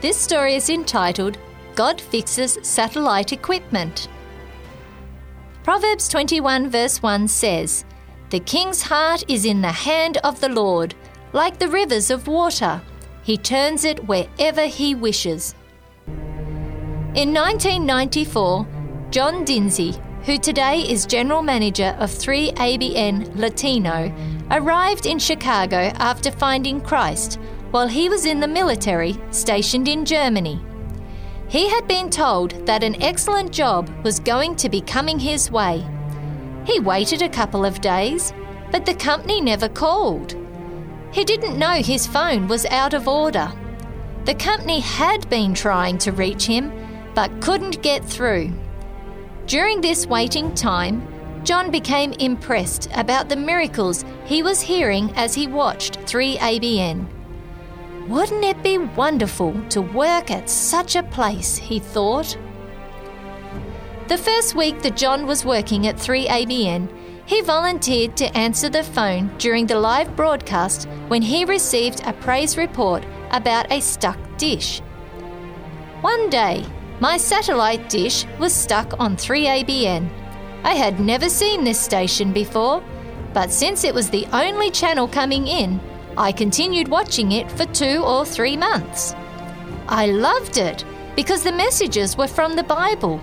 This story is entitled God Fixes Satellite Equipment. Proverbs 21, verse 1 says, The king's heart is in the hand of the Lord, like the rivers of water. He turns it wherever he wishes. In 1994, John Dinzey, who today is General Manager of 3ABN Latino, arrived in Chicago after finding Christ while he was in the military stationed in Germany. He had been told that an excellent job was going to be coming his way. He waited a couple of days, but the company never called. He didn't know his phone was out of order. The company had been trying to reach him, but couldn't get through. During this waiting time, John became impressed about the miracles he was hearing as he watched 3ABN. Wouldn't it be wonderful to work at such a place, he thought. The first week that John was working at 3ABN, he volunteered to answer the phone during the live broadcast when he received a praise report about a stuck dish. One day, my satellite dish was stuck on 3ABN. I had never seen this station before, but since it was the only channel coming in, I continued watching it for two or three months. I loved it because the messages were from the Bible.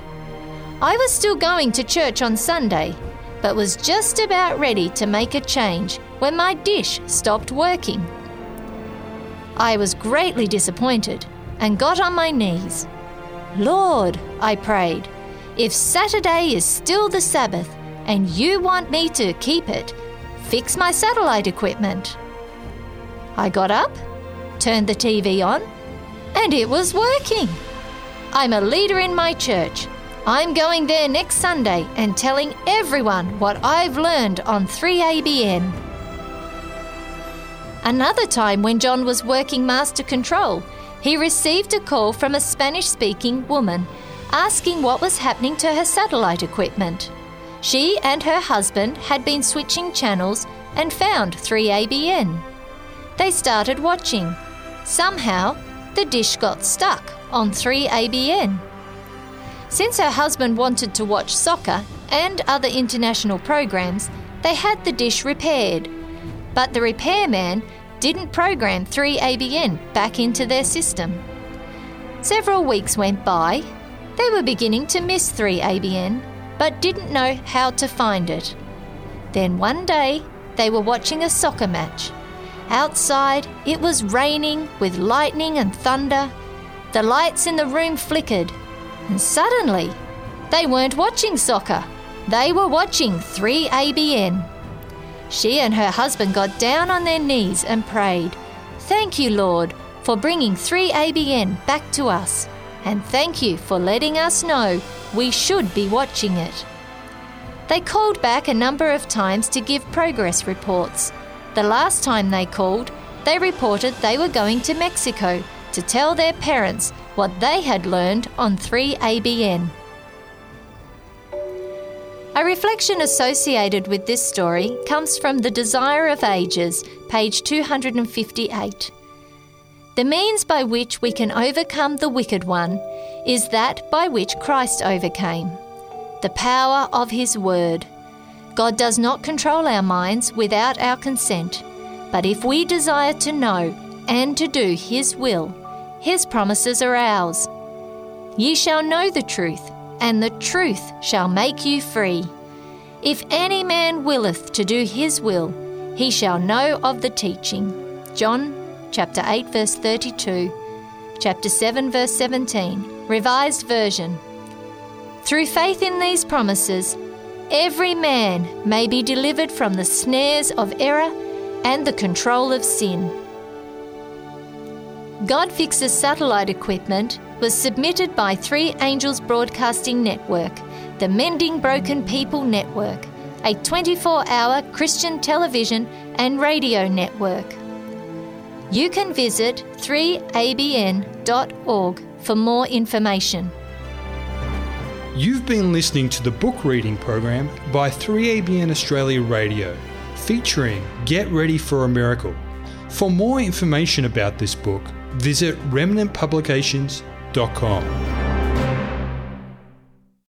I was still going to church on Sunday, but was just about ready to make a change when my dish stopped working. I was greatly disappointed and got on my knees. Lord, I prayed, if Saturday is still the Sabbath and you want me to keep it, fix my satellite equipment. I got up, turned the TV on, and it was working. I'm a leader in my church. I'm going there next Sunday and telling everyone what I've learned on 3ABN. Another time when John was working master control, he received a call from a Spanish speaking woman asking what was happening to her satellite equipment. She and her husband had been switching channels and found 3ABN. They started watching. Somehow, the dish got stuck on 3ABN. Since her husband wanted to watch soccer and other international programs, they had the dish repaired. But the repairman didn't program 3ABN back into their system. Several weeks went by. They were beginning to miss 3ABN, but didn't know how to find it. Then one day, they were watching a soccer match. Outside, it was raining with lightning and thunder. The lights in the room flickered, and suddenly, they weren't watching soccer. They were watching 3ABN. She and her husband got down on their knees and prayed, Thank you, Lord, for bringing 3ABN back to us, and thank you for letting us know we should be watching it. They called back a number of times to give progress reports. The last time they called, they reported they were going to Mexico to tell their parents what they had learned on 3ABN. A reflection associated with this story comes from The Desire of Ages, page 258. The means by which we can overcome the wicked one is that by which Christ overcame the power of his word. God does not control our minds without our consent, but if we desire to know and to do his will, his promises are ours. Ye shall know the truth, and the truth shall make you free. If any man willeth to do his will, he shall know of the teaching. John chapter 8 verse 32, chapter 7 verse 17, Revised Version. Through faith in these promises, every man may be delivered from the snares of error and the control of sin. God Fixes Satellite Equipment was submitted by Three Angels Broadcasting Network, the Mending Broken People Network, a 24 hour Christian television and radio network. You can visit 3abn.org for more information. You've been listening to the book reading program by 3ABN Australia Radio, featuring Get Ready for a Miracle. For more information about this book, visit remnantpublications.com.